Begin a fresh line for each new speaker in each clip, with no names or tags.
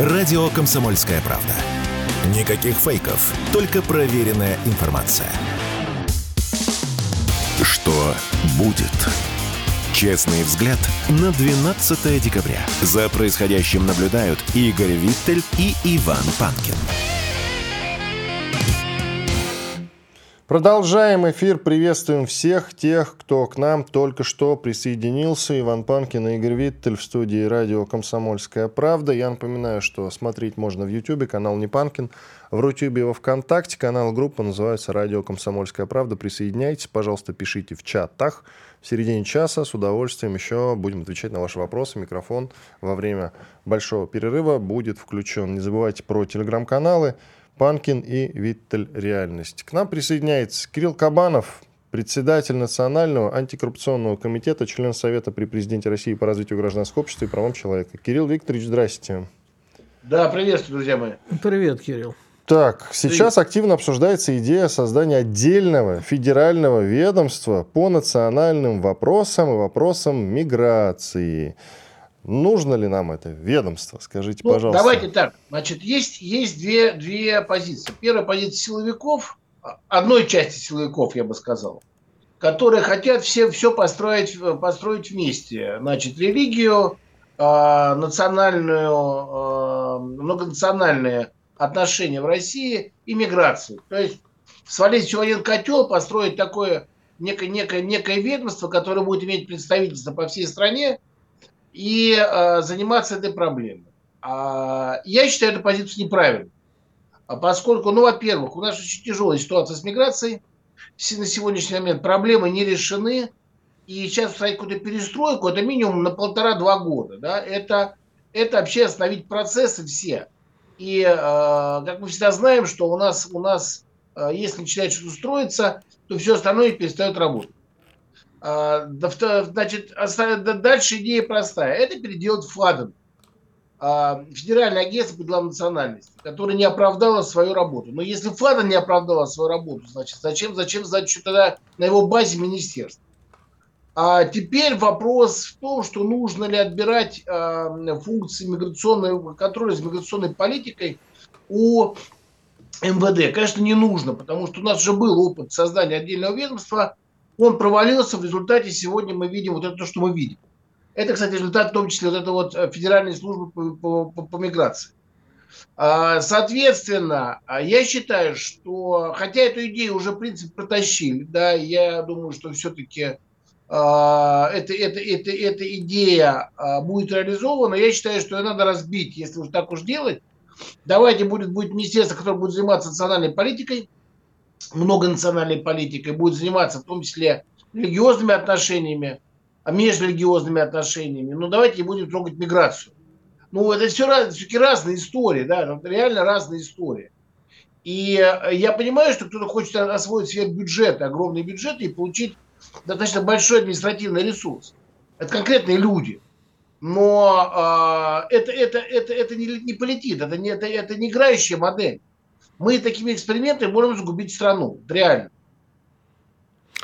Радио «Комсомольская правда». Никаких фейков, только проверенная информация. Что будет? Честный взгляд на 12 декабря. За происходящим наблюдают Игорь Виттель и Иван Панкин.
Продолжаем эфир. Приветствуем всех тех, кто к нам только что присоединился. Иван Панкин и Игорь Виттель в студии радио «Комсомольская правда». Я напоминаю, что смотреть можно в Ютьюбе, канал «Не Панкин», в Рутюбе во Вконтакте, канал группа называется «Радио «Комсомольская правда». Присоединяйтесь, пожалуйста, пишите в чатах. В середине часа с удовольствием еще будем отвечать на ваши вопросы. Микрофон во время большого перерыва будет включен. Не забывайте про телеграм-каналы. Панкин и Виттель Реальность. К нам присоединяется Кирилл Кабанов, председатель Национального антикоррупционного комитета, член Совета при президенте России по развитию гражданского общества и правам человека. Кирилл Викторович, здрасте.
Да, приветствую, друзья мои.
Привет, Кирилл.
Так, сейчас активно обсуждается идея создания отдельного федерального ведомства по национальным вопросам и вопросам миграции. Нужно ли нам это ведомство? Скажите, ну, пожалуйста.
Давайте так. Значит, есть, есть две, две позиции. Первая позиция силовиков, одной части силовиков, я бы сказал, которые хотят все, все построить, построить вместе. Значит, религию, э, национальную, э, многонациональные отношения в России и миграцию. То есть свалить все в один котел, построить такое некое, некое, некое ведомство, которое будет иметь представительство по всей стране, и э, заниматься этой проблемой. А, я считаю эту позицию неправильной. А поскольку, ну, во-первых, у нас очень тяжелая ситуация с миграцией. На сегодняшний момент проблемы не решены. И сейчас устроить какую-то перестройку, это минимум на полтора-два года. Да? Это, это вообще остановить процессы все. И, э, как мы всегда знаем, что у нас, у нас э, если начинает что-то строиться, то все остальное перестает работать. А, значит, дальше идея простая. Это переделать ФАДом. А, Федеральное агентство по делам национальности, которое не оправдало свою работу. Но если ФАДа не оправдала свою работу, значит, зачем, зачем, зачем тогда на его базе министерства? А теперь вопрос в том, что нужно ли отбирать э, функции миграционного контроля с миграционной политикой у МВД. Конечно, не нужно, потому что у нас уже был опыт создания отдельного ведомства – он провалился, в результате сегодня мы видим вот это, то, что мы видим. Это, кстати, результат в том числе вот этой вот э, федеральной службы по, по, по, миграции. А, соответственно, а я считаю, что, хотя эту идею уже, в принципе, протащили, да, я думаю, что все-таки а, эта, эта, эта, эта идея будет реализована, я считаю, что ее надо разбить, если уж так уж делать. Давайте будет, будет министерство, которое будет заниматься национальной политикой, многонациональной политикой, будет заниматься в том числе религиозными отношениями, а межрелигиозными отношениями. Ну, давайте не будем трогать миграцию. Ну, это все, раз, все разные истории, да, это реально разные истории. И э, я понимаю, что кто-то хочет освоить себе бюджеты, огромные бюджеты и получить достаточно большой административный ресурс. Это конкретные люди. Но э, это, это, это, это не, не полетит, это не, это, это не играющая модель мы такими экспериментами можем загубить страну. Реально.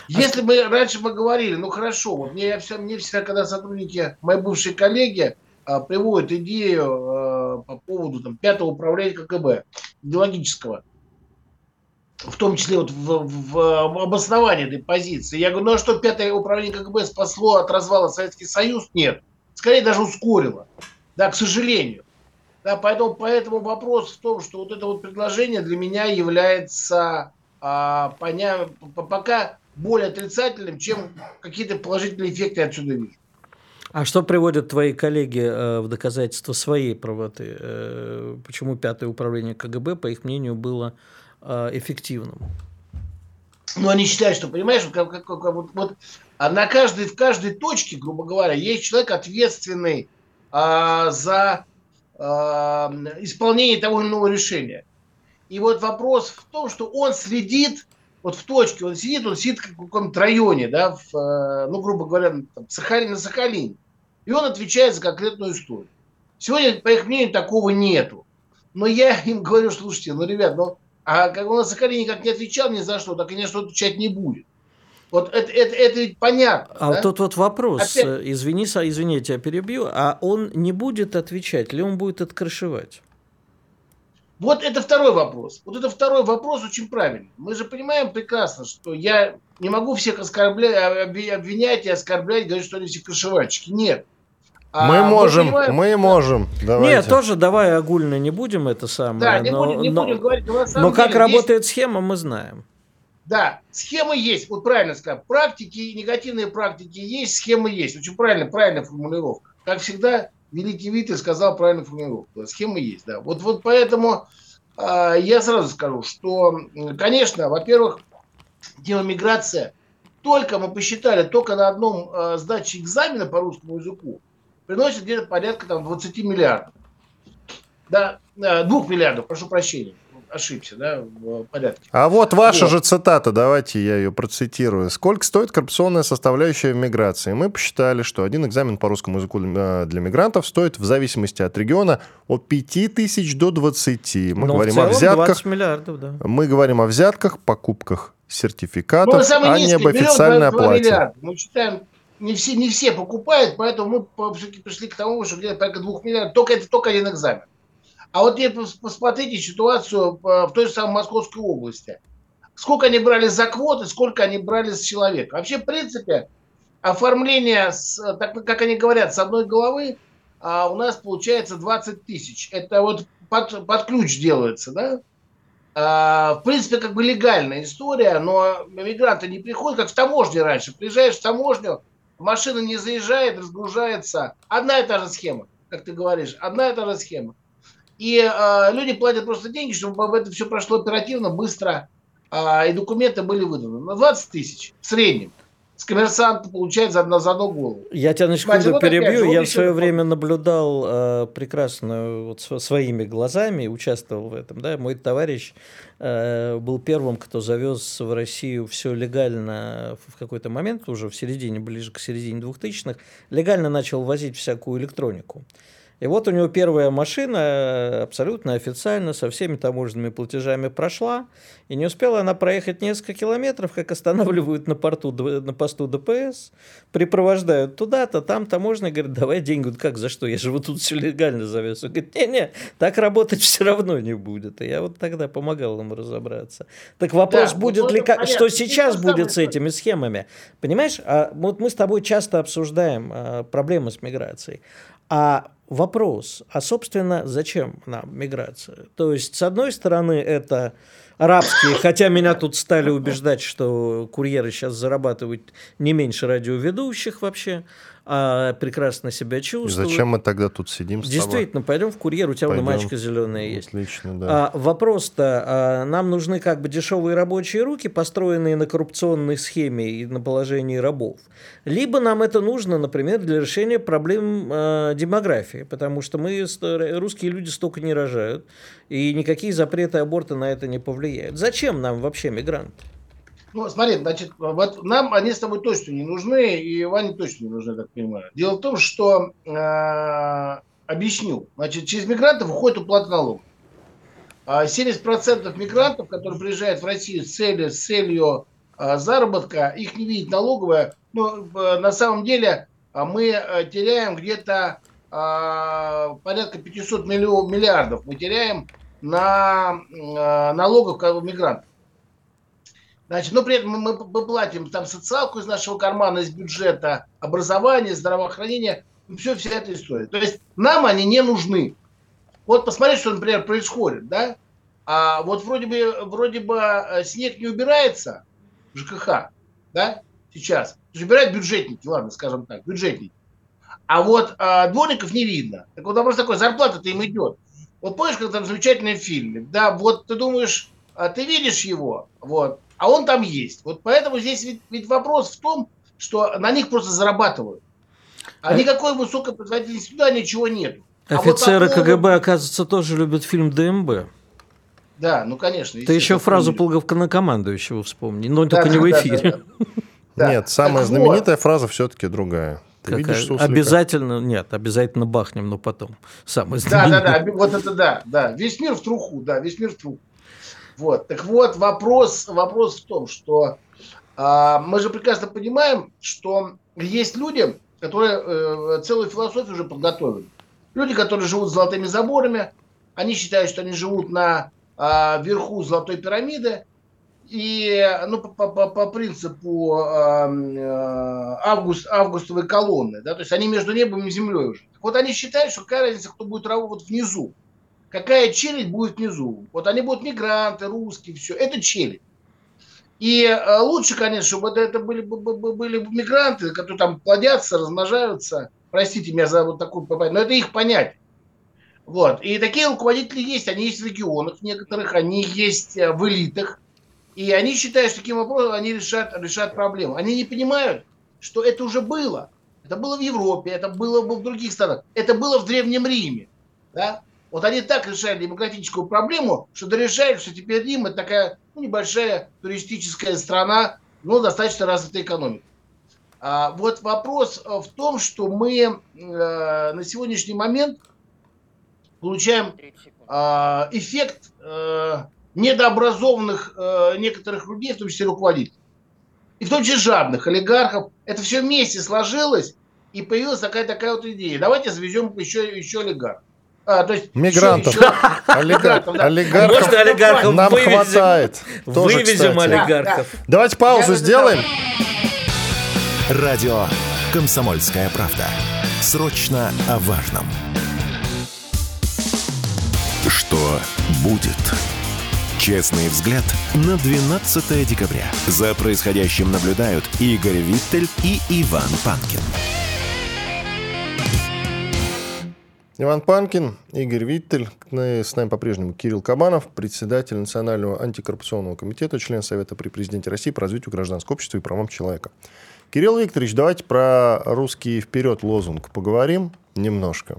Если мы раньше мы говорили, ну хорошо, вот мне, все, мне всегда, когда сотрудники, мои бывшие коллеги а, приводят идею а, по поводу там, пятого управления КГБ, идеологического, в том числе вот в, в, в обосновании этой позиции. Я говорю, ну а что пятое управление КГБ спасло от развала Советский Союз? Нет. Скорее даже ускорило. Да, к сожалению. Да, поэтому, поэтому вопрос в том, что вот это вот предложение для меня является а, поня... пока более отрицательным, чем какие-то положительные эффекты отсюда вижу.
А что приводят твои коллеги э, в доказательство своей правоты? Э, почему пятое управление КГБ, по их мнению, было э, эффективным?
Ну, они считают, что, понимаешь, как, как, как, вот, вот а на каждой, в каждой точке, грубо говоря, есть человек ответственный а, за э, исполнения того или иного решения. И вот вопрос в том, что он следит, вот в точке, он сидит, он сидит в каком-то районе, да, в, э, ну, грубо говоря, там, Сахалин, на Сахалине, и он отвечает за конкретную историю. Сегодня, по их мнению, такого нету. Но я им говорю, слушайте, ну, ребят, ну, а как он на Сахалине как не отвечал ни за что, так, конечно, отвечать не будет. Вот это, это, это ведь понятно.
А
да?
тут вот вопрос,
Опять-
э, извини, извини, я тебя перебью, а он не будет отвечать, или он будет открышевать?
Вот это второй вопрос. Вот это второй вопрос очень правильный. Мы же понимаем прекрасно, что я не могу всех оскорблять, обви- обвинять и оскорблять, говорить, что они все крышевальщики. Нет. А
Мы можем,
понимаем-
мы можем. Давайте.
Нет, тоже давай огульно не будем это самое.
Да, не
но,
будем, не
но-
будем говорить, но
но как
деле есть-
работает схема, мы знаем.
Да, схемы есть, вот правильно сказал. Практики, негативные практики есть, схемы есть. Очень правильно, правильная формулировка. Как всегда, великий Витте сказал правильную формулировку. Схемы есть, да. Вот, вот поэтому а, я сразу скажу, что, конечно, во-первых, тема миграция, только мы посчитали, только на одном а, сдаче экзамена по русскому языку приносит где-то порядка там, 20 миллиардов. Да, а, 2 миллиардов, прошу прощения, ошибся, да, в порядке.
А вот ваша
Вот.
же цитата, давайте я ее процитирую. Сколько стоит коррупционная составляющая миграции? Мы посчитали, что один экзамен по русскому языку э, для мигрантов стоит в зависимости от региона от 5 тысяч до 20. Мы
Но
говорим
в целом
о взятках.
20 миллиардов, да.
Мы говорим о взятках, покупках
Ну,
сертификатов,
самый
а не об официальной оплате.
Мы считаем, не все, не все покупают, поэтому мы все-таки пришли к тому, что где-то порядка двух миллиардов. Только это только один экзамен. А вот посмотрите ситуацию э, в той же самой Московской области. Сколько они брали за квоты, сколько они брали с человека. Вообще, в принципе, оформление, с, так как они говорят, с одной головы а у нас получается 20 тысяч. Это вот под, под ключ делается, да? А, в принципе, как бы легальная история, но мигранты не приходят, как в таможне раньше. Приезжаешь в таможню, машина не заезжает, разгружается. Одна и та же схема, как ты говоришь, одна и та же схема. И а, люди платят просто деньги, чтобы это все прошло оперативно, быстро, а, и документы были выданы. На 20 тысяч в среднем. С коммерсанта получает за, за одну голову.
Я тебя на секунду
же,
перебью.
вот
Я в свое время наблюдал э, прекрасно вот сво- своими глазами, участвовал в этом. Да? Мой товарищ э, был первым, кто завез в Россию все легально в какой-то момент, уже в середине, ближе к середине 2000-х, легально начал возить всякую электронику. И вот у него первая машина э, абсолютно официально со всеми таможенными платежами прошла, и не успела она проехать несколько километров, как останавливают на, порту, на посту ДПС, припровождают туда-то, там таможня говорит, давай деньги. Говорит, как, за что? Я же вот тут все легально завез. Он говорит, не-не, так работать все равно не будет. И я вот тогда помогал ему разобраться. Так вопрос,
Да,
будет
вот
ли, как- что сейчас будет с этими схемами? Понимаешь, а вот мы с тобой часто обсуждаем а, проблемы с миграцией. А вопрос, а собственно, зачем нам миграция? То есть, с одной стороны, это арабские, хотя меня тут стали убеждать, что курьеры сейчас зарабатывают не меньше радиоведущих вообще, а прекрасно себя
И
чувствуют.
зачем мы тогда тут сидим с тобой?
Действительно, пойдем в курьер, у тебя и
Пойдем.
мальчика зеленая есть.
Отлично, да.
А, вопрос-то, а, нам нужны как бы дешевые рабочие руки, построенные на коррупционной схеме и на положении рабов. Либо нам это нужно, например, для решения проблем а, демографии, потому что мы, русские люди, столько не рожают, и никакие запреты аборта на это не повлияют. Зачем нам вообще мигранты?
Ну, смотри, значит, вот нам они с тобой точно не нужны, и Ване точно не нужны, так понимаю. Дело в том, что э, объясню. Значит, через мигрантов уходит уплата налогов. А 70% мигрантов, которые приезжают в Россию с целью, с целью а, заработка, их не видит налоговая. Ну, э, на самом деле а, мы э, теряем где-то а, порядка 500 миллион, миллиардов. Мы теряем на э, налогов мигрантов. Значит, но при этом мы, мы- платим там социалку из нашего кармана, из бюджета, образование, здравоохранение, все, вся эта история. То есть нам они не нужны. Вот посмотри, что, например, происходит, да? А вот вроде бы, вроде бы э, снег не убирается в ЖКХ, да, сейчас. То есть убирают бюджетники, ладно, скажем так, бюджетники. А вот а, дворников не видно. Так вот вопрос такой, зарплата-то им идет. Вот помнишь, как там замечательный фильм, да, вот ты думаешь, а ты видишь его, вот, а он там есть. Вот поэтому здесь ведь, ведь вопрос в том, что на них просто зарабатывают. А
Э.
никакой высокой производительности туда ничего нет. А вот
Офицеры
поводу-
КГБ, оказывается, тоже любят фильм ДМБ.
Да, ну конечно.
Ты еще фразу
помню.
полководнокомандующего вспомни, но
Да,
только не
да,
в
да,
эфире.
да, да. Да.
Нет, самая
Так вот,
знаменитая фраза все-таки другая. Ты
Какая?
видишь суслика?
Обязательно, нет, обязательно бахнем, но потом. Самое
Да, да, да, вот это да, да. Весь мир в труху, да, весь мир в труху. Вот, так вот, вопрос, вопрос в том, что А, мы же прекрасно понимаем, что есть люди, которые э, целую философию уже подготовили. Люди, которые живут с золотыми заборами, они считают, что они живут на а, верху золотой пирамиды, и ну, по, по, по принципу э, август, августовой колонны, да, то есть они между небом и землей уже. Так вот они считают, что какая разница, кто будет работать внизу, какая челядь будет внизу. Вот они будут мигранты, русские, все, это челядь. И э, лучше, конечно, чтобы это, это были, были мигранты, которые там плодятся, размножаются. Простите меня за вот такую но это их понять. Вот. И такие руководители есть. Они есть в регионах некоторых, они есть э, в элитах. И они считают, что таким образом они решат, решат проблему. Они не понимают, что это уже было. Это было в Европе, это было в других странах. Это было в Древнем Риме. Да? Вот они так решали демократическую проблему, что дорешали, что теперь Рим это такая ну, небольшая туристическая страна, но достаточно развитая экономика. А вот вопрос в том, что мы э, на сегодняшний момент получаем э, эффект э, недообразованных э, некоторых людей, в том числе руководителей. И в том числе жадных олигархов. Это все вместе сложилось, и появилась такая, такая вот идея. Давайте завезем еще, еще олигарх.
А, то есть Мигрантов. Еще, еще... Олигархов.
олигархов. Может, олигархов
нам вывезем, хватает.
Тоже, вывезем кстати. олигархов.
Да, да. Давайте паузу Я сделаем.
Радио «Комсомольская правда». Срочно о важном. Что будет? Честный взгляд на 12 декабря. За происходящим наблюдают Игорь Виттель и Иван Панкин.
Иван Панкин, Игорь Виттель, с нами по-прежнему Кирилл Кабанов, председатель Национального антикоррупционного комитета, член Совета при президенте России по развитию гражданского общества и правам человека. Кирилл Викторович, давайте про «Русский вперед» лозунг поговорим немножко.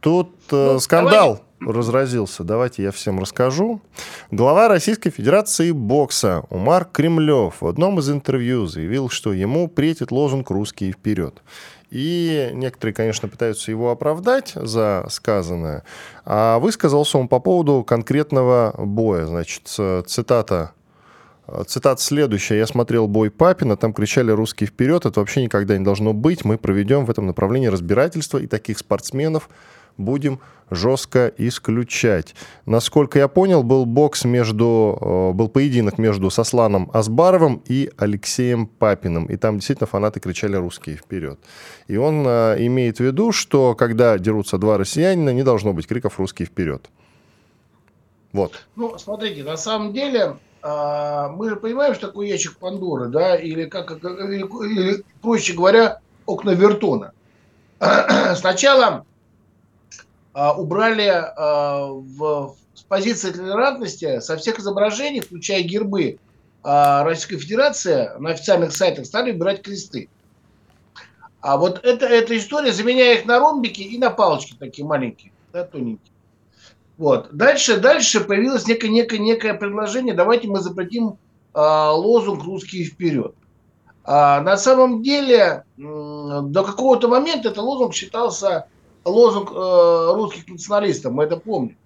Тут э, ну, скандал давай. Разразился. Давайте я всем расскажу. Глава Российской Федерации бокса Умар Кремлев в одном из интервью заявил, что ему претит лозунг «Русские вперед». И некоторые, конечно, пытаются его оправдать за сказанное. А высказался он по поводу конкретного боя. Значит, цитата Цитата следующая. «Я смотрел бой Папина, там кричали «русский вперед». Это вообще никогда не должно быть. Мы проведем в этом направлении разбирательство, и таких спортсменов будем жестко исключать. Насколько я понял, был бокс между, э, был поединок между Сосланом Асбаровым и Алексеем Папиным. И там действительно фанаты кричали «русские вперед». И он э, имеет в виду, что когда дерутся два россиянина, не должно быть криков «русские вперед». Вот.
Ну, смотрите, на самом деле э, мы же понимаем, что такое ящик Пандоры, да, или, как, или, или проще говоря, окна Вертона. Сначала а, убрали а, в, с позиции толерантности со всех изображений, включая гербы а, Российской Федерации, на официальных сайтах стали убирать кресты. А вот это, эта история, заменяя их на ромбики и на палочки такие маленькие, да, тоненькие. Вот. Дальше, дальше появилось некое, некое, некое предложение, давайте мы запретим э, лозунг «Русские вперед». А, на самом деле, до какого-то момента этот лозунг считался лозунг э, русских националистов, мы это помним.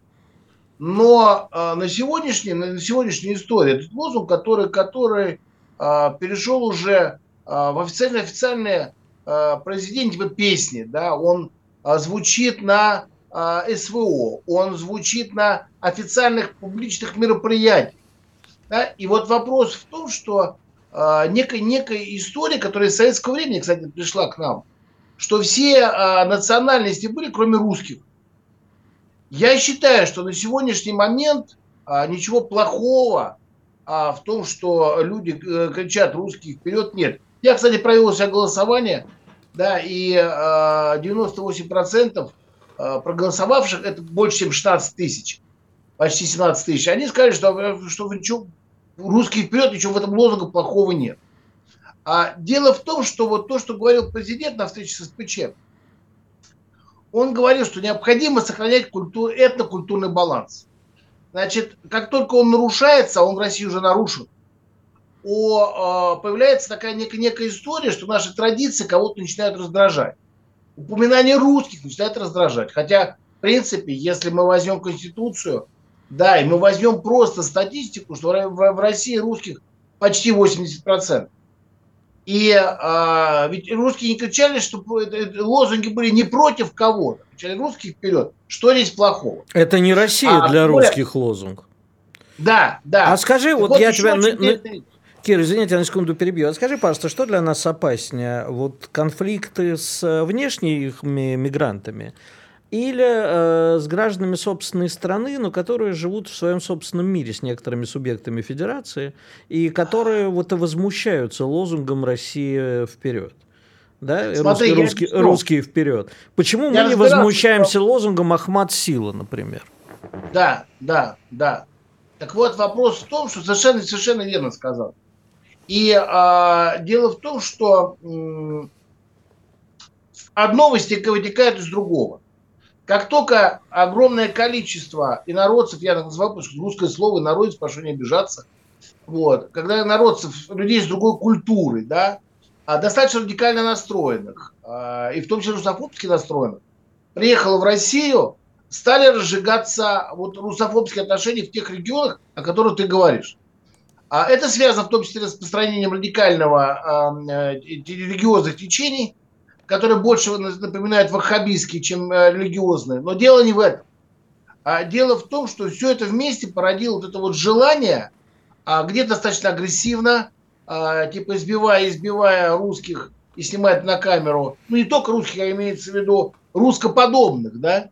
Но э, на, сегодняшний, на сегодняшнюю историю этот лозунг, который, который э, перешел уже э, в официальные, официальные э, произведения, типа песни, да, он э, звучит на э, СВО, он звучит на официальных публичных мероприятиях. Да? И вот вопрос в том, что э, некая, некая история, которая из советского времени, кстати, пришла к нам, что все а, национальности были, кроме русских. Я считаю, что на сегодняшний момент а, ничего плохого а, в том, что люди а, кричат русские вперед, нет. Я, кстати, провел себя голосование, да, и а, 98% а, проголосовавших, это больше, чем 16 тысяч, почти 17 тысяч, они сказали, что, что ничего, русские вперед, ничего в этом лозунге плохого нет. А дело в том, что вот то, что говорил президент на встрече с СПЧ, он говорил, что необходимо сохранять культур, этнокультурный баланс. Значит, как только он нарушается, а он в России уже нарушен, о, появляется такая некая, некая история, что наши традиции кого-то начинают раздражать. Упоминание русских начинает раздражать. Хотя, в принципе, если мы возьмем Конституцию, да, и мы возьмем просто статистику, что в России русских почти 80%. И а, ведь русские не кричали, что лозунги были не против кого-то. Кричали русских вперед. Что здесь плохого?
Это не Россия а, для русских лозунг.
Да, да.
А скажи, вот, вот я тебя... На, на... Кир, извините, я на секунду перебью. А скажи, пожалуйста, что для нас опаснее? Вот конфликты с внешними мигрантами или э, с гражданами собственной страны, но которые живут в своем собственном мире с некоторыми субъектами федерации и которые вот и возмущаются лозунгом «Россия вперед». Да, Смотри, русский, русский, русские вперед. Почему я мы не возмущаемся что... лозунгом Ахмат Сила, например?
Да, да, да. Так вот, вопрос в том, что совершенно, совершенно верно сказал. И а, дело в том, что м, одно вытекает из другого. Как только огромное количество инородцев, я так называю, потому что русское слово инородец, прошу не обижаться, вот, когда инородцев, людей с другой культуры, да, а достаточно радикально настроенных, а, и в том числе русофобски настроенных, приехало в Россию, стали разжигаться вот русофобские отношения в тех регионах, о которых ты говоришь. А это связано в том числе с распространением радикального э, религиозных течений, которые больше напоминают ваххабистские, чем э, религиозные. Но дело не в этом. А дело в том, что все это вместе породило вот это вот желание, а, где достаточно агрессивно, а, типа избивая, избивая русских и снимать на камеру, ну не только русских, а имеется в виду русскоподобных, да,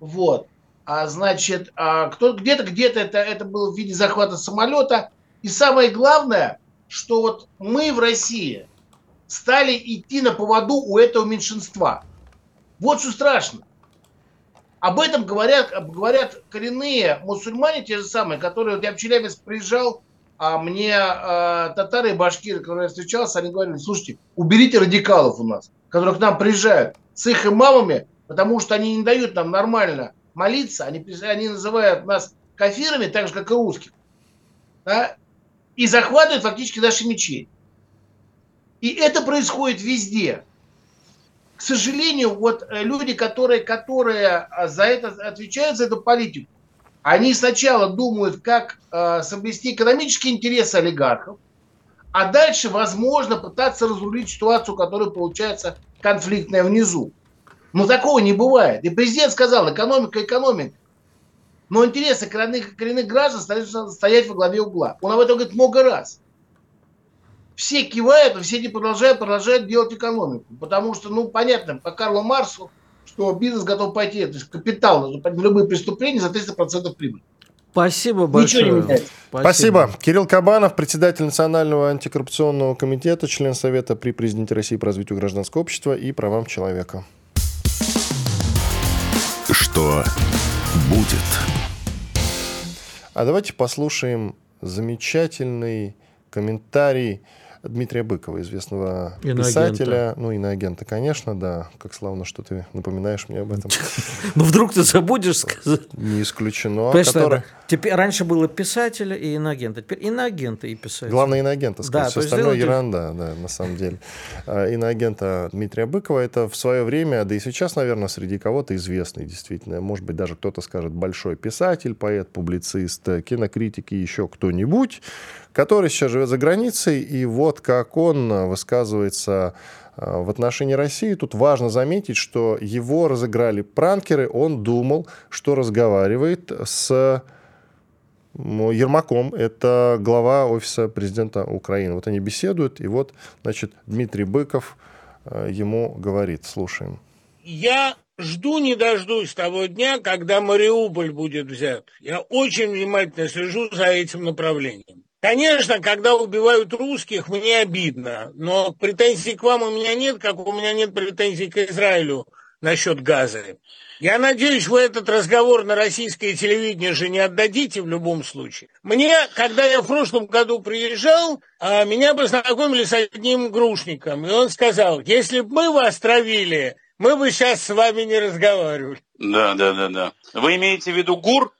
вот. А значит, а кто где-то, где-то это, это было в виде захвата самолета. И самое главное, что вот мы в России стали идти на поводу у этого меньшинства. Вот что страшно. Об этом говорят, говорят коренные мусульмане, те же самые, которые, вот я в Челябинск приезжал, а мне э, татары и башкиры, которые я встречался, они говорили, слушайте, уберите радикалов у нас, которые к нам приезжают с их имамами, потому что они не дают нам нормально молиться, они, они называют нас кафирами, так же, как и русских, да, и захватывают фактически наши мечети. И это происходит везде. К сожалению, вот э, люди, которые, которые э, за это отвечают, за эту политику, они сначала думают, как э, соблюсти экономические интересы олигархов, а дальше, возможно, пытаться разрулить ситуацию, которая получается конфликтная внизу. Но такого не бывает. И президент сказал, экономика, экономика. Но интересы коренных, коренных граждан стоять во главе угла. Он об этом говорит много раз все кивают, все не продолжают, продолжают делать экономику. Потому что, ну, понятно, по Карлу Марсу, что бизнес готов пойти, то есть капитал, на любые преступления за 300% прибыли.
Спасибо большое. Ничего не
меняется. Спасибо. Спасибо. Кирилл Кабанов, председатель Национального антикоррупционного комитета, член Совета при президенте России по развитию гражданского общества и правам человека.
Что будет?
А давайте послушаем замечательный комментарий Дмитрия Быкова, известного иноагента. писателя. Ну, иноагента, конечно, да. Как славно, что ты напоминаешь мне об этом.
Ну, вдруг ты забудешь сказать.
Не исключено.
Теперь раньше было писателя и иноагента, теперь иноагента и писателя.
Главное иноагента сказать. Все остальное ерунда, да, на самом деле. А, иноагента Дмитрия Быкова это в свое время, да и сейчас, наверное, среди кого-то известный действительно. Может быть, даже кто-то скажет большой писатель, поэт, публицист, кинокритик и еще кто-нибудь который сейчас живет за границей, и вот как он высказывается э, в отношении России. Тут важно заметить, что его разыграли пранкеры, он думал, что разговаривает с Ермаком, это глава офиса президента Украины. Вот они беседуют, и вот, значит, Дмитрий Быков э, ему говорит, слушаем.
Я жду не дождусь того дня, когда Мариуполь будет взят. Я очень внимательно слежу за этим направлением. Конечно, когда убивают русских, мне обидно, но претензий к вам у меня нет, как у меня нет претензий к Израилю насчет газа. Я надеюсь, вы этот разговор на российское телевидение же не отдадите в любом случае. Мне, когда я в прошлом году приезжал, а, меня познакомили с одним грушником, и он сказал, если бы мы вас травили, мы бы сейчас с вами не разговаривали.
Да, да, да, да. Вы имеете в виду ГУР?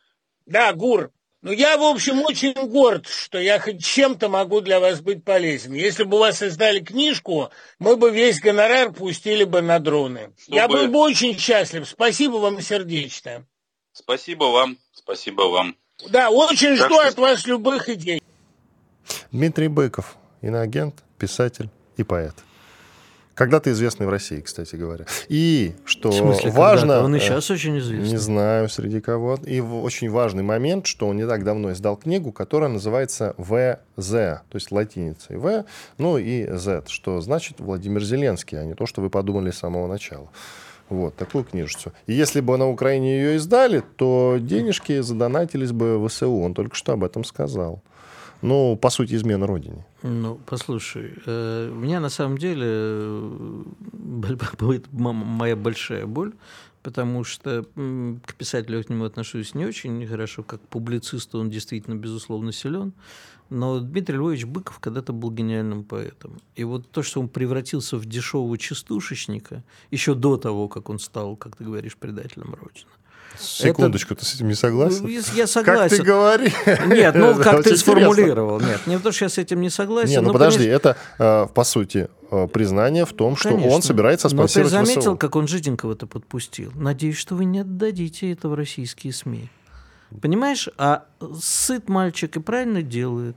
Да, ГУР. Ну, я, в общем, очень горд, что я хоть чем-то могу для вас быть полезен. Если бы у вас издали книжку, мы бы весь гонорар пустили бы на дроны. Чтобы... Я был бы очень счастлив. Спасибо вам сердечно.
Спасибо вам. Спасибо вам.
Да, очень так жду что... от вас любых идей.
Дмитрий Быков, иноагент, писатель, и поэт. Когда-то известный в России, кстати говоря. И, что
В смысле,
важно...
Он и
э,
сейчас очень известный.
Не знаю, среди кого. И очень важный момент, что он не так давно издал книгу, которая называется ВЗ, то есть латиницей В, ну и Z, что значит Владимир Зеленский, а не то, что вы подумали с самого начала. Вот, такую книжицу. И если бы на Украине ее издали, то денежки задонатились бы в ВСУ. Он только что об этом сказал. Ну, по сути, измена родине.
Ну, послушай, э, у меня на самом деле э, будет моя большая боль, потому что к писателю я к нему отношусь не очень хорошо, как к публицисту он действительно, безусловно, силен. Но Дмитрий Львович Быков когда-то был гениальным поэтом. И вот то, что он превратился в дешевого частушечника, еще до того, как он стал, как ты говоришь, предателем Родины.
Секундочку, ты с этим не согласен?
Я- я
Как
согласен.
ты говоришь?
Нет, ну
Это
как ты сформулировал. Нет, не то, что я с этим не согласен.
Не, ну подожди, это, э, по сути, э, признание в том, что
Конечно.
он собирается
Но ты
спонсировать
заметил,
ВСУ.
как он Жиденкова-то подпустил? Надеюсь, что вы не отдадите это в российские СМИ. Понимаешь? А сыт мальчик и правильно делает.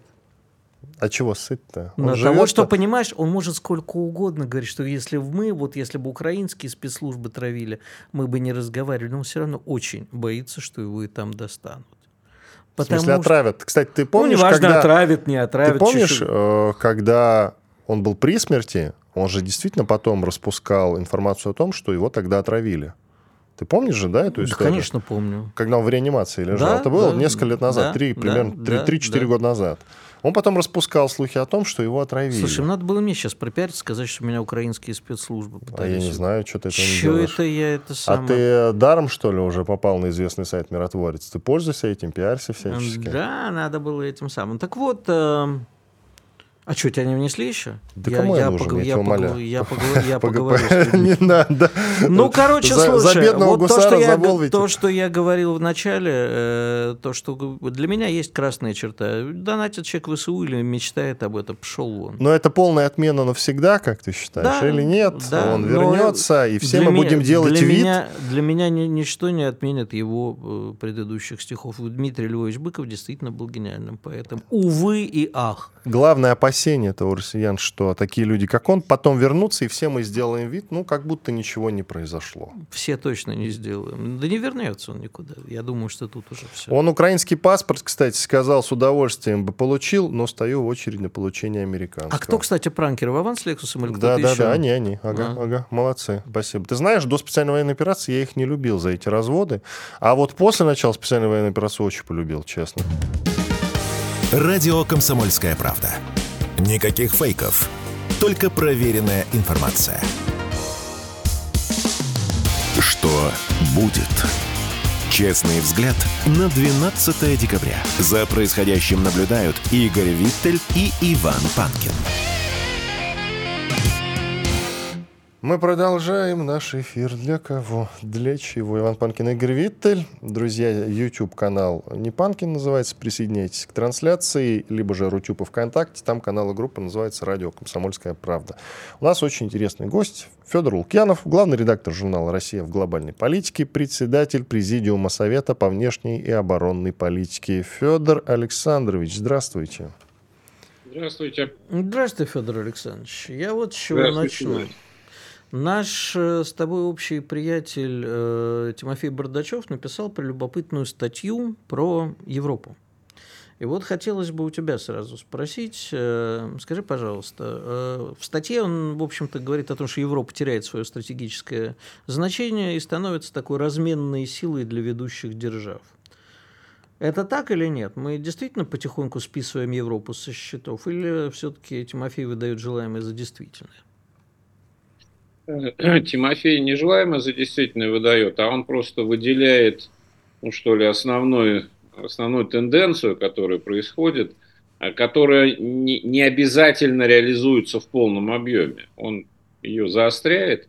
А чего сыт-то? Он
На того, что,
то-
понимаешь, он может сколько угодно говорить, что если б мы, вот если бы украинские спецслужбы травили, мы бы не разговаривали, но он все равно очень боится, что его и там достанут.
В смысле,
что-
отравят. Кстати, ты
Ну,
помнишь,
неважно,
когда...
отравят, не отравят.
Ты помнишь, э, когда он был при смерти, он же действительно потом распускал информацию о том, что его тогда отравили. Ты помнишь же, да, эту
Да,
историю?
конечно, помню.
Когда он в реанимации лежал.
Да,
Это было
да,
несколько лет назад,
да,
три,
да,
примерно
да,
три- 3-4
да.
года назад. Он потом распускал слухи о том, что его отравили.
Слушай, ну, надо было мне сейчас пропиарить, сказать, что меня украинские спецслужбы
а я
пытались.
не знаю, что ты этого не делаешь.
это я это
А
самое...
ты даром, что ли, уже попал на известный сайт «Миротворец»? Ты пользуешься этим, пиарься всячески?
Да, надо было этим самым. Так вот, э, а что, тебя не внесли еще?
Да кому я нужен, я тебя умоляю.
я, поговор- я
Пог-
поговорю с людьми.
Не надо.
Ну, короче,
За-
слушай,
За бедного
вот то, что, я,
замолвите.
то, что я говорил в начале, э, то, что для меня есть красная черта. Донатит человек в СУ или мечтает об этом, пошел вон.
Но это полная отмена навсегда, как ты считаешь,
Да,
или нет?
да,
Он вернется, и все мы
меня-
будем делать
для
вид.
Меня, для меня ни- ничто не отменит его э, предыдущих стихов. Дмитрий Львович Быков действительно был гениальным поэтом. Увы и ах.
Главное опасение этого россиян, что такие люди, как он, потом вернутся, и все мы сделаем вид, ну, как будто ничего не произошло.
Все точно не сделаем. Да не вернется он никуда. Я думаю, что тут уже все.
Он украинский паспорт, кстати, сказал, с удовольствием бы получил, но стою в очередь на получение американского.
А кто, кстати, пранкер? Вован с Лексусом или
Да,
кто-то
да,
еще?
да, они, они. Ага,
А.
ага, молодцы, спасибо. Ты знаешь, до специальной военной операции я их не любил за эти разводы, а вот после начала специальной военной операции очень полюбил, честно.
Радио «Комсомольская правда». Никаких фейков, только проверенная информация. Что будет? Честный взгляд на 12 декабря. За происходящим наблюдают Игорь Виттель и Иван Панкин.
Мы продолжаем наш эфир. Для кого? Для чего? Иван Панкин, Игорь Виттель. Друзья, YouTube-канал не Панкин называется. Присоединяйтесь к трансляции. Либо же Рутюб и ВКонтакте. Там канал и группа называется «Радио Комсомольская правда». У нас очень интересный гость. Федор Лукьянов, главный редактор журнала «Россия в глобальной политике», председатель Президиума Совета по внешней и оборонной политике. Федор Александрович, здравствуйте.
Здравствуйте.
Здравствуй, Федор Александрович. Я вот с чего
Здравствуйте,
начну.
Вань.
Наш э, с тобой общий приятель э, Тимофей Бардачев написал прелюбопытную статью про Европу. И вот хотелось бы у тебя сразу спросить, э, скажи, пожалуйста, э, в статье он, в общем-то, говорит о том, что Европа теряет свое стратегическое значение и становится такой разменной силой для ведущих держав. Это так или нет? Мы действительно потихоньку списываем Европу со счетов, или все-таки Тимофей выдает желаемое за действительное?
Тимофей нежелаемо за действительно выдает, а он просто выделяет, ну что ли, основную, основную тенденцию, которая происходит, а которая не, не обязательно реализуется в полном объеме. Он ее заостряет.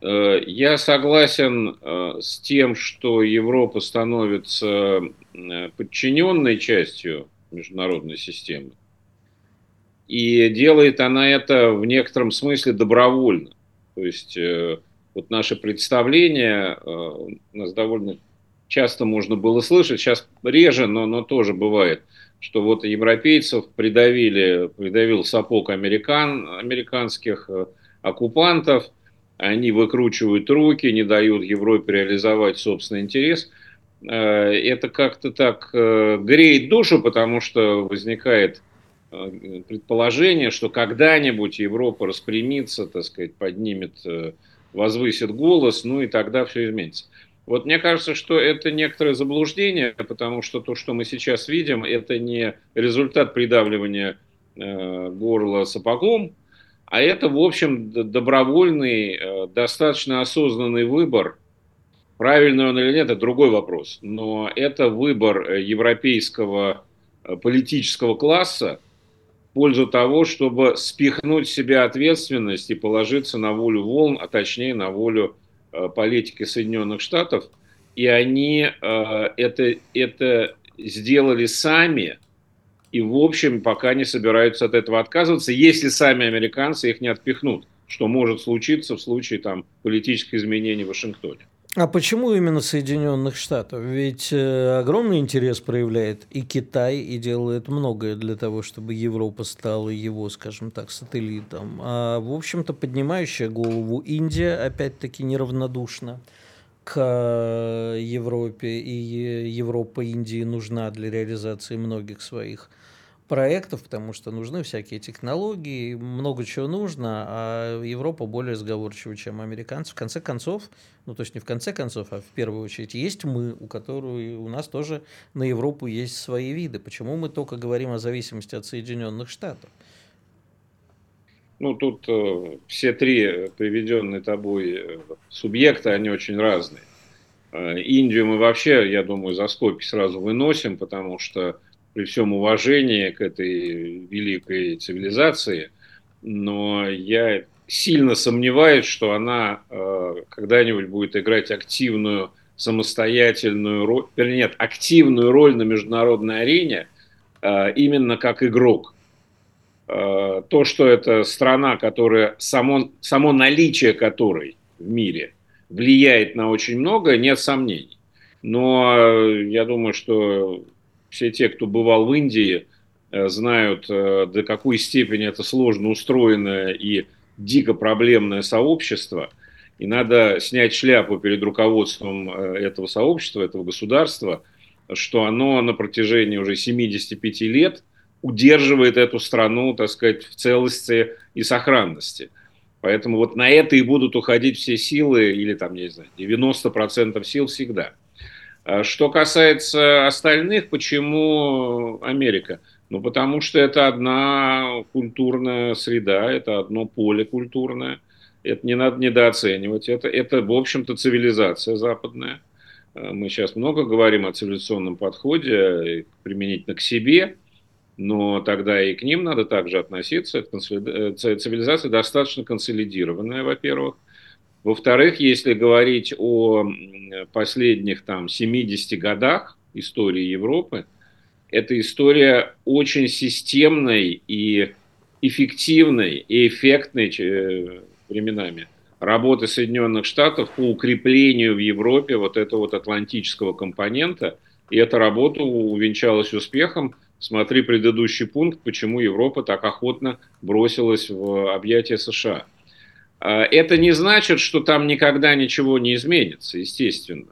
Э, Я согласен э, с тем, что Европа становится э, подчиненной частью международной системы. И делает она это в некотором смысле добровольно. То есть э, вот наше представление, э, нас довольно часто можно было слышать, сейчас реже, но, но тоже бывает, что вот европейцев придавили, придавил сапог американ, американских э, оккупантов, они выкручивают руки, не дают Европе реализовать собственный интерес. Это как-то так греет душу, потому что возникает предположение, что когда-нибудь Европа распрямится, так сказать, поднимет, возвысит голос, ну и тогда все изменится. Вот мне кажется, что это некоторое заблуждение, потому что то, что мы сейчас видим, это не результат придавливания э, горла сапогом, а это, в общем, добровольный, э, достаточно осознанный выбор. Правильный он или нет, это другой вопрос. Но это выбор э, европейского э, политического класса пользу того, чтобы спихнуть в себя ответственность и положиться на волю волн, а точнее на волю Э, политики Соединенных Штатов, и они э, это, это сделали сами, и, в общем, пока не собираются от этого отказываться, если сами американцы их не отпихнут, что может случиться в случае там, политических изменений в Вашингтоне.
А почему именно Соединенных Штатов? Ведь э, огромный интерес проявляет и Китай, и делает многое для того, чтобы Европа стала его, скажем так, сателлитом. А, в общем-то, поднимающая голову Индия, опять-таки, неравнодушна к Европе, и Европа Индии нужна для реализации многих своих проектов, потому что нужны всякие технологии, много чего нужно, а Европа более сговорчива, чем американцы. В конце концов, ну то есть не в конце концов, а в первую очередь, есть мы, у которых у нас тоже на Европу есть свои виды. Почему мы только говорим о зависимости от Соединенных Штатов?
Ну, тут э, все три приведенные тобой э, субъекта, они очень разные. Э, Индию мы вообще, я думаю, за скобки сразу выносим, потому что при всем уважении к этой великой цивилизации, но я сильно сомневаюсь, что она э, когда-нибудь будет играть активную самостоятельную роль, вернее, нет, активную роль на международной арене э, именно как игрок. Э, то, что это страна, которая само, само наличие которой в мире влияет на очень много, нет сомнений. Но э, я думаю, что все те, кто бывал в Индии, э, знают, э, до какой степени это сложно устроенное и дико проблемное сообщество. И надо снять шляпу перед руководством э, этого сообщества, этого государства, что оно на протяжении уже 75 лет удерживает эту страну, так сказать, в целости и сохранности. Поэтому вот на это и будут уходить все силы, или там, я не знаю, 90% сил всегда. А что касается остальных, почему Америка? Ну, потому что это одна культурная среда, это одно поле культурное. Это не надо недооценивать. Это, это в общем-то, цивилизация западная. А мы сейчас много говорим о цивилизационном подходе применительно к себе, но тогда и к ним надо также относиться. Это э, цивилизация достаточно консолидированная, во-первых. Во-вторых, если говорить о последних там 70 годах истории Европы, это история очень системной и эффективной и эффектной э, временами работы Соединенных Штатов по укреплению в Европе вот этого вот атлантического компонента. И эта работа увенчалась успехом. Смотри предыдущий пункт, почему Европа так охотно бросилась в объятия США. А, это не значит, что там никогда ничего не изменится, естественно.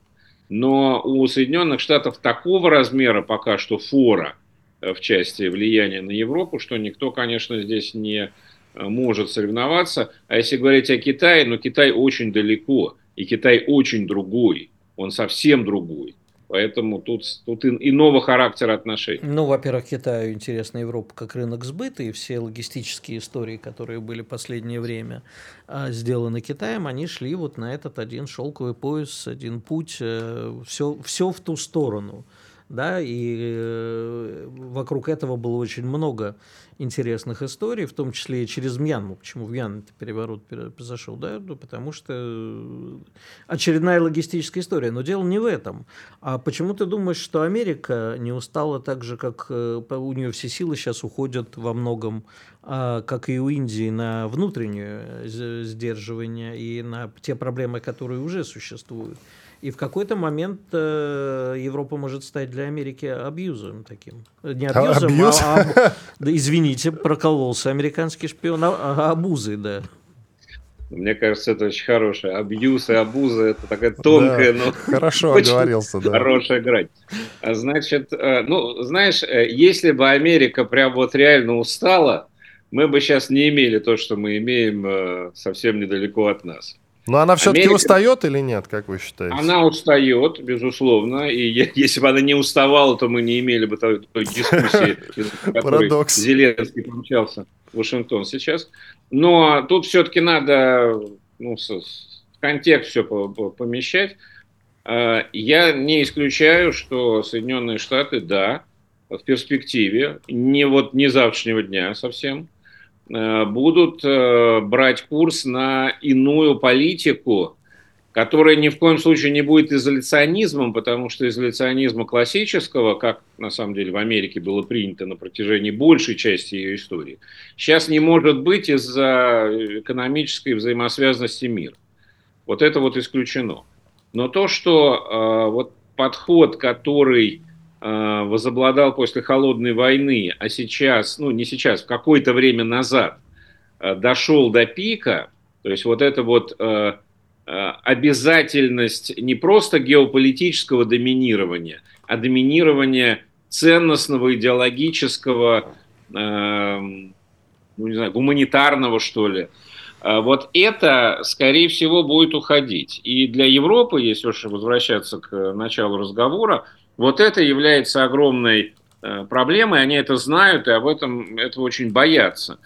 Но у Соединенных Штатов такого размера пока что фора э, в части влияния на Европу, что никто, конечно, здесь не э, может соревноваться. А если говорить о Китае, ну Китай очень далеко, и Китай очень другой, он совсем другой. Поэтому тут, тут иного характера отношений.
Ну, во-первых, Китаю интересна Европа как рынок сбыта, и все логистические истории, которые были последнее время а, сделаны Китаем, они шли вот на этот один шелковый пояс, один путь, все, э, все в ту сторону. Да, и э, вокруг этого было очень много интересных историй, в том числе и через Мьянму. Почему в Мьянме переворот произошел? Да? Ну, потому что э, очередная логистическая история. Но дело не в этом. А почему ты думаешь, что Америка не устала так же, как э, у нее все силы сейчас уходят во многом, а, как и у Индии, на внутреннее сдерживание и на те проблемы, которые уже существуют? И в какой-то момент э, Европа может стать для Америки абьюзом таким. Не абьюзом,
Абьюз?
а, а- да, извините, прокололся американский шпион, а, а абузой, да.
Мне кажется, это очень хорошее. Абьюз и абуза – это такая тонкая, но
Хорошо
очень
оговорился, да.
хорошая грань. А значит, э, ну, знаешь, э, если бы Америка прям вот реально устала, мы бы сейчас не имели то, что мы имеем э, совсем недалеко от нас.
Но она все-таки
Америка-
устает или нет, как вы считаете?
Она устает, безусловно, и если бы она не уставала, то мы не имели бы той, той дискуссии,
Парадокс.
Зеленский помчался в Вашингтон сейчас. Но тут все-таки надо ну, в контекст все помещать. Э, Я не исключаю, что Соединенные Штаты, да, в перспективе, не вот не завтрашнего дня совсем, будут э, брать курс на иную политику, которая ни в коем случае не будет изоляционизмом, потому что изоляционизма классического, как на самом деле в Америке было принято на протяжении большей части ее истории, сейчас не может быть из-за экономической взаимосвязанности мира. Вот это вот исключено. Но то, что э, вот подход, который э, возобладал после холодной войны, а сейчас, ну не сейчас, в какое-то время назад э, дошел до пика, то есть вот это вот э, э, обязательность не просто геополитического доминирования, а доминирования ценностного, идеологического, э, ну не знаю, гуманитарного что ли. Э, Вот это, скорее всего, будет уходить. И для Европы, если уж возвращаться к началу разговора, вот это является огромной э, проблемой. Они это знают и об этом этого очень боятся.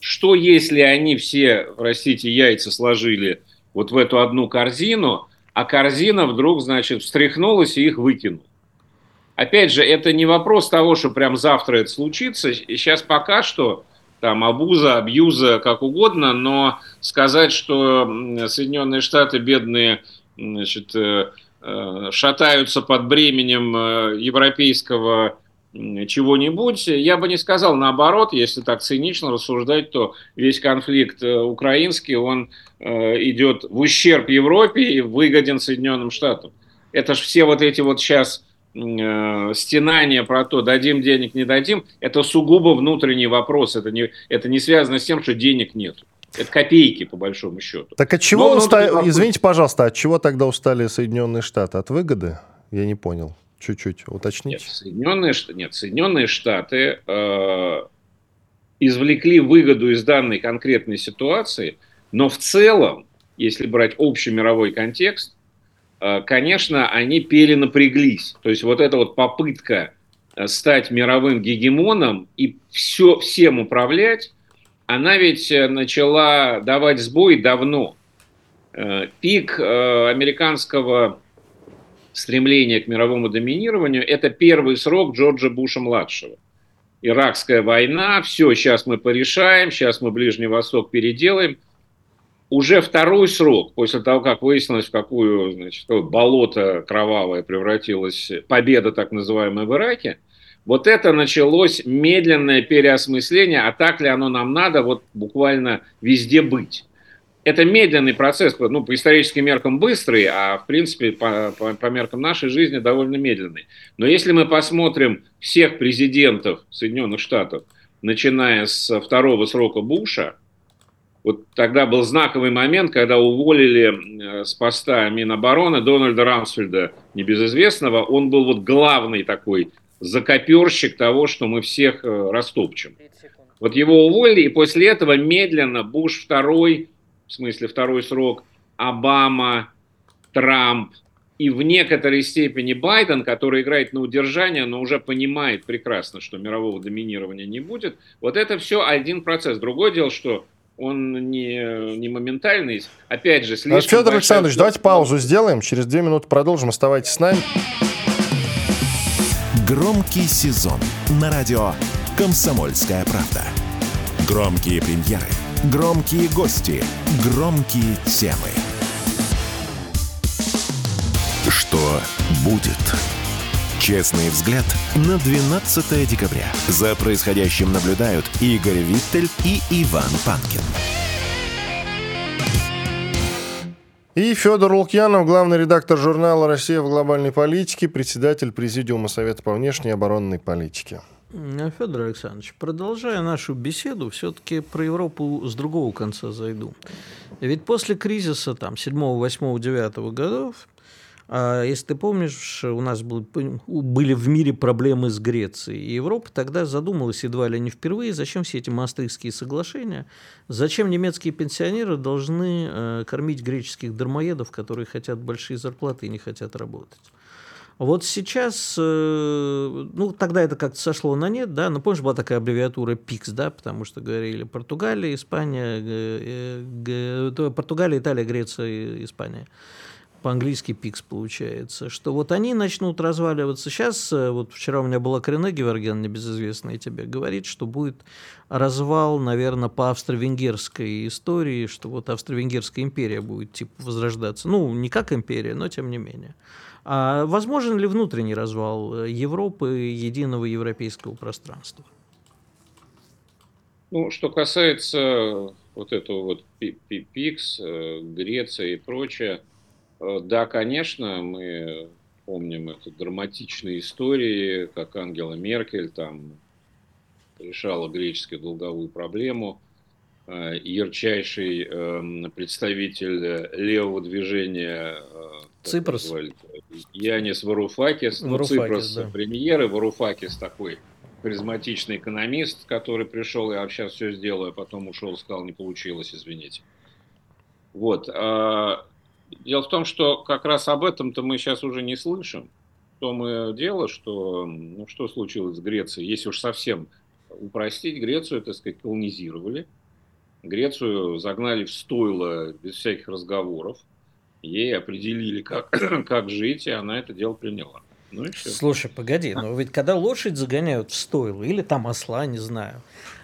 Что если они все, простите, яйца сложили вот в эту одну корзину, а корзина вдруг, значит, встряхнулась и их выкинул? Опять же, это не вопрос того, что прям завтра это случится. Сейчас пока что там абуза, абьюза, как угодно, но сказать, что Соединенные Штаты бедные значит, э, шатаются под бременем э, европейского чего-нибудь, я бы не сказал. Наоборот, если так цинично рассуждать, то весь конфликт э, украинский, он э, идет в ущерб Европе и выгоден Соединенным Штатам. Это же все вот эти вот сейчас э, стенания про то, дадим денег, не дадим, это сугубо внутренний вопрос. Это не, это не связано с тем, что денег нет. Это копейки, по большому счету.
Так от чего
Но
уста-
внутренний вопрос-
Извините, пожалуйста, от чего тогда устали Соединенные Штаты? От выгоды? Я не понял. Чуть-чуть
Нет,
уточните.
Соединенные, Ш- нет, Соединенные Штаты э, извлекли выгоду из данной конкретной ситуации, но в целом, если брать общий мировой контекст, э, конечно, они перенапряглись. То есть вот эта вот попытка э, стать мировым гегемоном и все, всем управлять, она ведь э, начала давать сбой давно. Э, Пик э, американского стремления к мировому доминированию – это первый срок Джорджа Буша-младшего. Иракская война, все, сейчас мы порешаем, сейчас мы Ближний Восток переделаем. Уже второй срок, после того, как выяснилось, в какую, значит, болото кровавое превратилась победа так называемая в Ираке, вот это началось медленное переосмысление, а так ли оно нам надо вот буквально везде быть это медленный процесс, ну, по историческим меркам быстрый, а в принципе по, по, по меркам нашей жизни довольно медленный. Но если мы посмотрим всех президентов Соединенных Штатов, начиная с второго срока Буша, вот тогда был знаковый момент, когда уволили э, с поста Минобороны Дональда Рамсфельда, небезызвестного, он был вот главный такой закоперщик того, что мы всех э, растопчем. Вот его уволили, и после этого медленно Буш второй в смысле второй срок, Обама, Трамп и в некоторой степени Байден, который играет на удержание, но уже понимает прекрасно, что мирового доминирования не будет. Вот это все один процесс. Другое дело, что он не, не моментальный. Опять же, слишком
Федор
большая-
Александрович, давайте паузу сделаем. Через две минуты продолжим. Оставайтесь с нами.
Громкий сезон на радио «Комсомольская правда». Громкие премьеры, громкие гости, громкие темы. Что будет? Честный взгляд на 12 декабря. За происходящим наблюдают Игорь Виттель и Иван Панкин.
И Федор Лукьянов, главный редактор журнала «Россия в глобальной политике», председатель Президиума Совета по внешней и оборонной политике.
Федор Александрович, продолжая нашу беседу, все-таки про Европу с другого конца зайду. Ведь после кризиса там 7, 8, 9 годов если ты помнишь, у нас были в мире проблемы с Грецией. И Европа тогда задумалась едва ли не впервые, зачем все эти Мастрихтские соглашения, зачем немецкие пенсионеры должны э, кормить греческих дармоедов, которые хотят большие зарплаты и не хотят работать. Вот сейчас, э, ну, тогда это как-то сошло на нет, да, но помнишь, была такая аббревиатура ПИКС, да, потому что говорили Португалия, Испания, э, Португалия, Италия, Греция, Испания по-английски пикс получается, что вот они начнут разваливаться. Сейчас, э, вот вчера у меня была Крене Геворген, небезызвестная тебе, говорит, что будет развал, наверное, по австро-венгерской истории, что вот австро-венгерская империя будет типа возрождаться. Ну, не как империя, но тем не менее. А возможен ли внутренний развал Европы, единого европейского пространства?
Ну, что касается вот этого вот ПИКС, э, Греция и прочее, Э, да, конечно, мы помним это драматичные истории, как Ангела Меркель там решала греческую долговую проблему. Э, ярчайший эм, представитель левого движения э,
Ципрос.
Янис Варуфакис,
Варуфакис
ну, Ципрос
да.
премьеры, Варуфакис такой харизматичный экономист, который пришел, я сейчас все сделаю, а потом ушел, сказал, не получилось, извините. Вот. А Дело в том, что как раз об этом-то мы сейчас уже не слышим. В том и дело, что, ну, что случилось с Грецией. Если уж совсем упростить, Грецию, так сказать, колонизировали. Грецию загнали в стойло без всяких разговоров. Ей определили, как, как жить, и она это дело приняла. Ну и все.
Слушай, погоди, но ведь когда лошадь загоняют в стойло, или там осла, не знаю,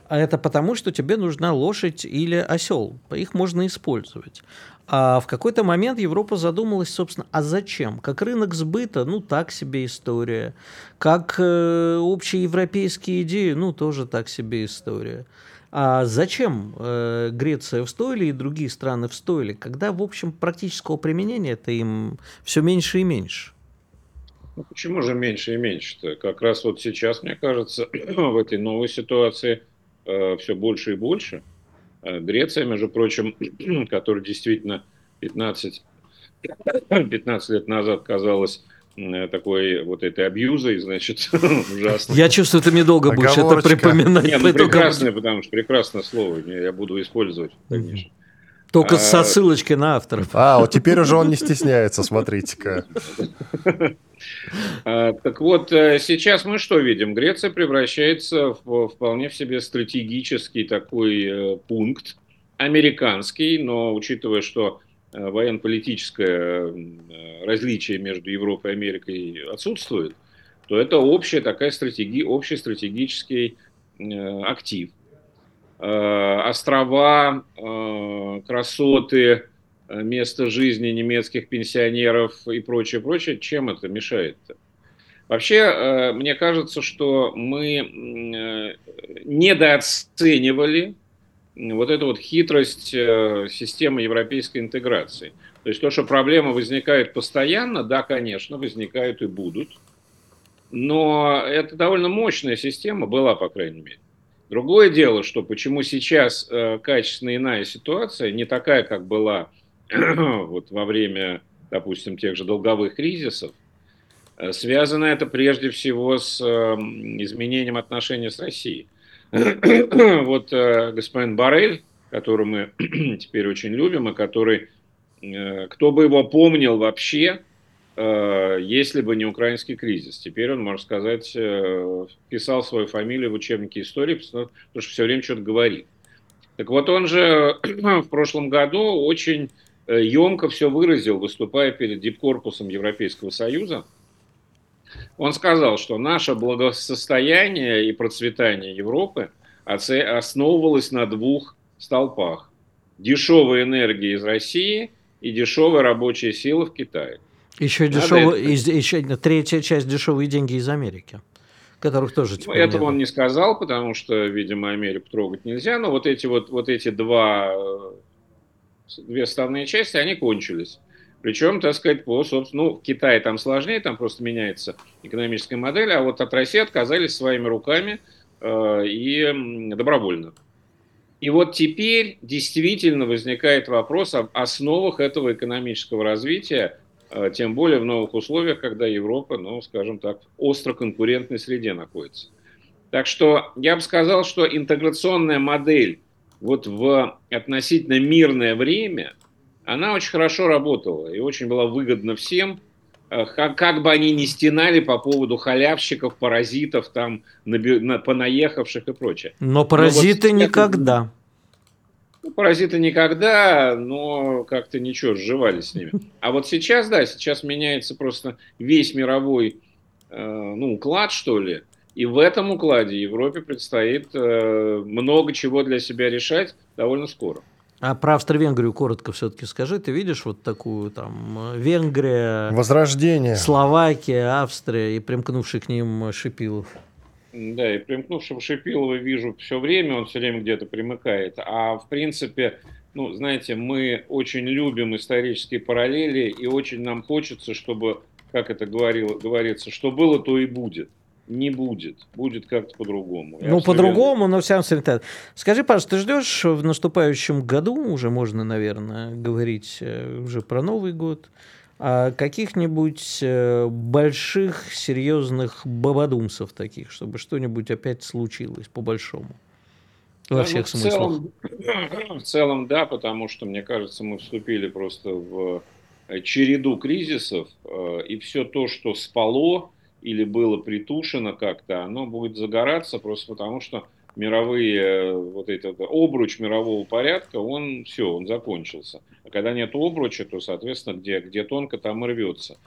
а это потому, что тебе нужна лошадь или осел. Их можно использовать. А в какой-то момент Европа задумалась, собственно, а зачем? Как рынок сбыта, ну, так себе история. Как э, общеевропейские идеи, ну, тоже так себе история. А зачем э, Греция в стойле и другие страны в стойле, когда, в общем, практического применения это им все меньше и меньше?
Ну, почему же меньше и меньше-то? Как раз вот сейчас, мне кажется, в этой новой ситуации э, все больше и больше – Греция, между прочим, которая действительно 15, 15 лет назад казалась э, такой вот этой абьюзой, значит, ужасно.
Я чувствую, ты мне долго будешь это припоминать.
Нет, ну, прекрасное, потому что прекрасное слово, я буду использовать, конечно.
Только а, со ссылочкой на авторов.
А, вот теперь уже он не стесняется, смотрите-ка.
А, так вот, э, сейчас мы что видим? Греция превращается в вполне в себе стратегический такой э, пункт, американский, но учитывая, что э, военно-политическое различие между Европой и Америкой отсутствует, то это общая такая стратегия, общий стратегический актив. Острова, красоты, место жизни немецких пенсионеров и прочее, прочее, чем это мешает-то? Вообще, э, мне кажется, что мы э, недооценивали вот эту вот хитрость системы европейской интеграции. То есть то, что проблемы возникают постоянно, да, конечно, возникают и будут, но это довольно мощная система была, по крайней мере. Другое дело, что почему сейчас качественно иная ситуация, не такая, как была вот во время, допустим, тех же долговых кризисов, э, связано это прежде всего с эм, изменением отношений с Россией. вот э, господин Барель, которого мы теперь очень любим, и который, э, кто бы его помнил вообще, если бы не украинский кризис. Теперь он, можно сказать, писал свою фамилию в учебнике истории, потому что все время что-то говорит. Так вот, он же в прошлом году очень емко э, все выразил, выступая перед дипкорпусом Европейского Союза. Он сказал, что наше благосостояние и процветание Европы основывалось на двух столпах. Дешевая энергия из России и дешевая рабочая сила в Китае.
Еще, дешевая, это... еще третья часть дешевые деньги из Америки которых тоже
ну, Этого нет. он не сказал, потому что, видимо, Америку трогать нельзя. Но вот эти вот, вот эти два две составные части, они кончились. Причем, так сказать, по, собственно, ну, в Китае там сложнее, там просто меняется экономическая модель, а вот от России отказались своими руками э, и добровольно. И вот теперь действительно возникает вопрос об основах этого экономического развития, э, тем более в новых условиях, когда Европа, ну, скажем так, в остро конкурентной среде находится. Так что я бы сказал, что интеграционная модель вот в относительно мирное время – она очень хорошо работала и очень была выгодна всем, э, как, как бы они ни стенали по поводу халявщиков, паразитов, там, наби, на, понаехавших и прочее.
Но паразиты но вот, никогда.
Ну, паразиты никогда, но как-то ничего, сживались с ними. А вот сейчас, да, сейчас меняется просто весь мировой э, ну, уклад, что ли. И в этом укладе Европе предстоит э, много чего для себя решать довольно скоро.
А про Австро-Венгрию коротко все-таки скажи. Ты видишь вот такую там Венгрия,
Возрождение,
Словакия, Австрия и примкнувший к ним Шипилов?
Да, и примкнувшего Шипилова вижу все время, он все время где-то примыкает. А в принципе, ну, знаете, мы очень любим исторические параллели, и очень нам хочется, чтобы, как это говорило, говорится, что было, то и будет не будет. Будет как-то по-другому.
Ну, по-другому, но всем случае. Скажи, пожалуйста, ты ждешь в наступающем году, уже можно, наверное, говорить э, уже про Новый год, а каких-нибудь э, больших, серьезных бабадумсов таких, чтобы что-нибудь опять случилось по-большому? Во всех ну, в смыслах.
Целом, в целом, да, потому что, мне кажется, мы вступили просто в э, череду кризисов, и все то, что спало, или было притушено как-то, оно будет загораться просто потому, что мировые, э, вот этот обруч мирового порядка, он все, он закончился. А когда нет обруча, то, соответственно, где, где тонко, там и рвется.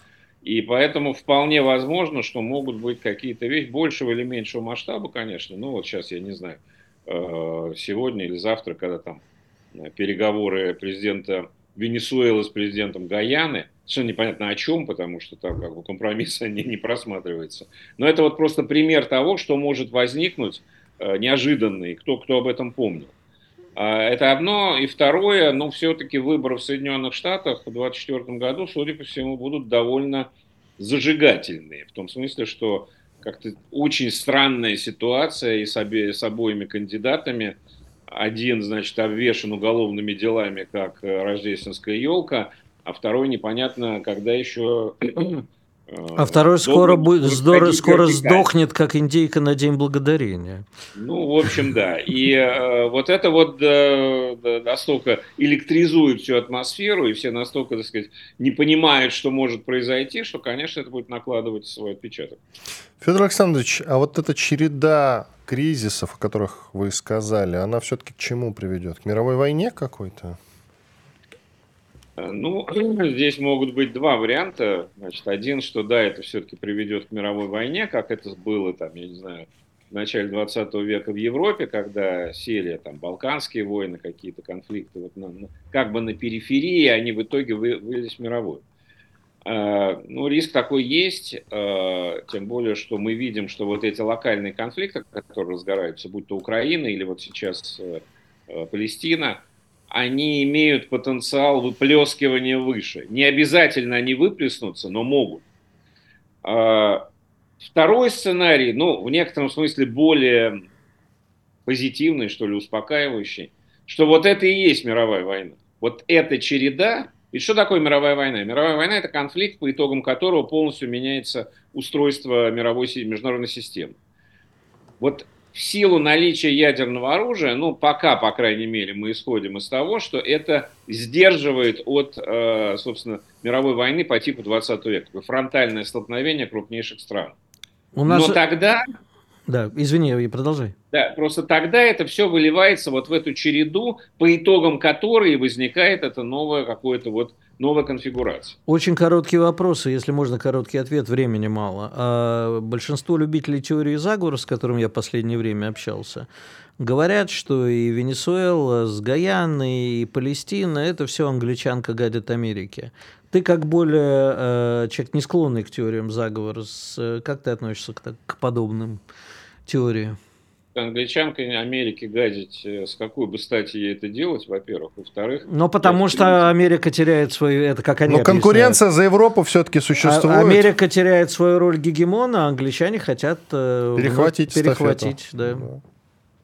И поэтому вполне возможно, что могут быть какие-то вещи большего или меньшего масштаба, конечно. Ну вот сейчас, я не знаю, э, сегодня или завтра, когда там э, переговоры президента Венесуэлы с президентом Гаяны, совершенно непонятно о чем, потому что там как бы компромисса не, не просматривается. Но это вот просто пример того, что может возникнуть э, неожиданно, и кто, кто об этом помнил. А, это одно. И второе, ну, все-таки выборы в Соединенных Штатах в 2024 году, судя по всему, будут довольно зажигательные. В том смысле, что как-то очень странная ситуация и с, обе, с обоими кандидатами – один, значит, обвешен уголовными делами, как э, рождественская елка, а второй непонятно, когда еще...
Э, а второй скоро, будет, здорово, скоро сдохнет, как индейка на День Благодарения.
Ну, в общем, да. И э, вот это вот э, настолько электризует всю атмосферу, и все настолько, так сказать, не понимают, что может произойти, что, конечно, это будет накладывать свой отпечаток.
Федор Александрович, а вот эта череда кризисов, о которых вы сказали, она все-таки к чему приведет? К мировой войне какой-то?
Э, ну, здесь могут быть два варианта. Значит, один, что да, это все-таки приведет к мировой войне, как это было, там, я не знаю, в начале 20 века в Европе, когда сели там Балканские войны, какие-то конфликты, вот на, как бы на периферии, они в итоге вы, вылились в мировую. Э, ну, риск такой есть, э, тем более, что мы видим, что вот эти локальные конфликты, которые разгораются, будь то Украина или вот сейчас э, Палестина, они имеют потенциал выплескивания выше. Не обязательно они выплеснутся, но могут. Второй сценарий, ну, в некотором смысле более позитивный, что ли, успокаивающий, что вот это и есть мировая война. Вот эта череда ведь что такое мировая война? Мировая война – это конфликт, по итогам которого полностью меняется устройство мировой международной системы. Вот в силу наличия ядерного оружия, ну, пока, по крайней мере, мы исходим из того, что это сдерживает от, э, собственно, мировой войны по типу 20 века. Фронтальное столкновение крупнейших стран. У нас... Но тогда
да, извини, продолжай.
Да, просто тогда это все выливается вот в эту череду, по итогам которой возникает эта новая какое-то вот новая конфигурация.
Очень короткие вопросы, если можно короткий ответ, времени мало. А большинство любителей теории заговора, с которым я в последнее время общался, говорят, что и Венесуэла с Гаяной, и Палестина – это все англичанка гадит Америке. Ты как более э, человек, не склонный к теориям заговора, с, как ты относишься к, к подобным теориям?
англичанка Америки гадить, э, с какой бы стати ей это делать, во-первых. Во-вторых...
Ну, потому что Америка теряет свою... Это как они
Но конкуренция за Европу все-таки
А-
существует.
Америка теряет свою роль гегемона, а англичане хотят э,
Перехватить
вновь перехватить. Да.
Э,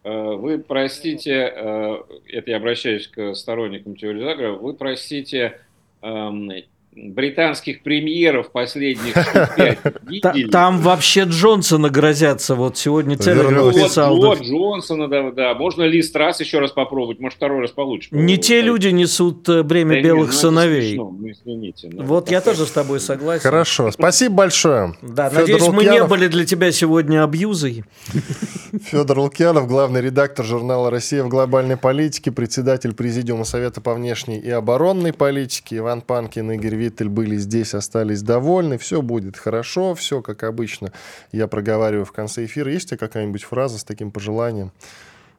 Вы простите, э, это я обращаюсь к сторонникам теории заговора, вы простите эм, британских премьеров последних пять видели?
Там вообще Джонсона грозятся. Вот сегодня Телеграф
Вернулся.
Вот,
писал.
вот
да.
Джонсона, да, да. Можно ли раз еще раз попробовать? Может, второй раз получше.
Не те люди несут э, бремя белых
ну,
сыновей.
ну, ну,
Вот я тоже с тобой согласен.
Хорошо, спасибо большое.
Да, надеюсь, мы не были для тебя сегодня абьюзой.
Федор Лукьянов, главный редактор журнала «Россия в глобальной политике», председатель Президиума Совета по внешней и оборонной политике. Иван Панкин и Игорь Виттель были здесь, остались довольны. Все будет хорошо, все как обычно. Я проговариваю в конце эфира. Есть у тебя какая-нибудь фраза с таким пожеланием?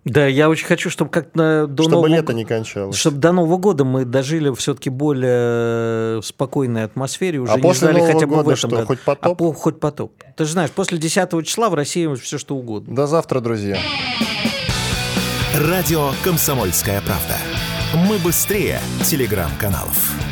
Да, я очень хочу, чтобы как-то до
Чтобы
Нового
лето не кончалось.
Чтобы до Нового года мы дожили все-таки более спокойной атмосфере, уже
А
не
после
ждали
Нового
хотя бы в
года
этом
что,
году.
хоть
А
потоп?
по- хоть потоп. Ты же знаешь, после 10 числа в России все что угодно.
До завтра, друзья.
Радио «Комсомольская правда». Мы быстрее телеграм-каналов.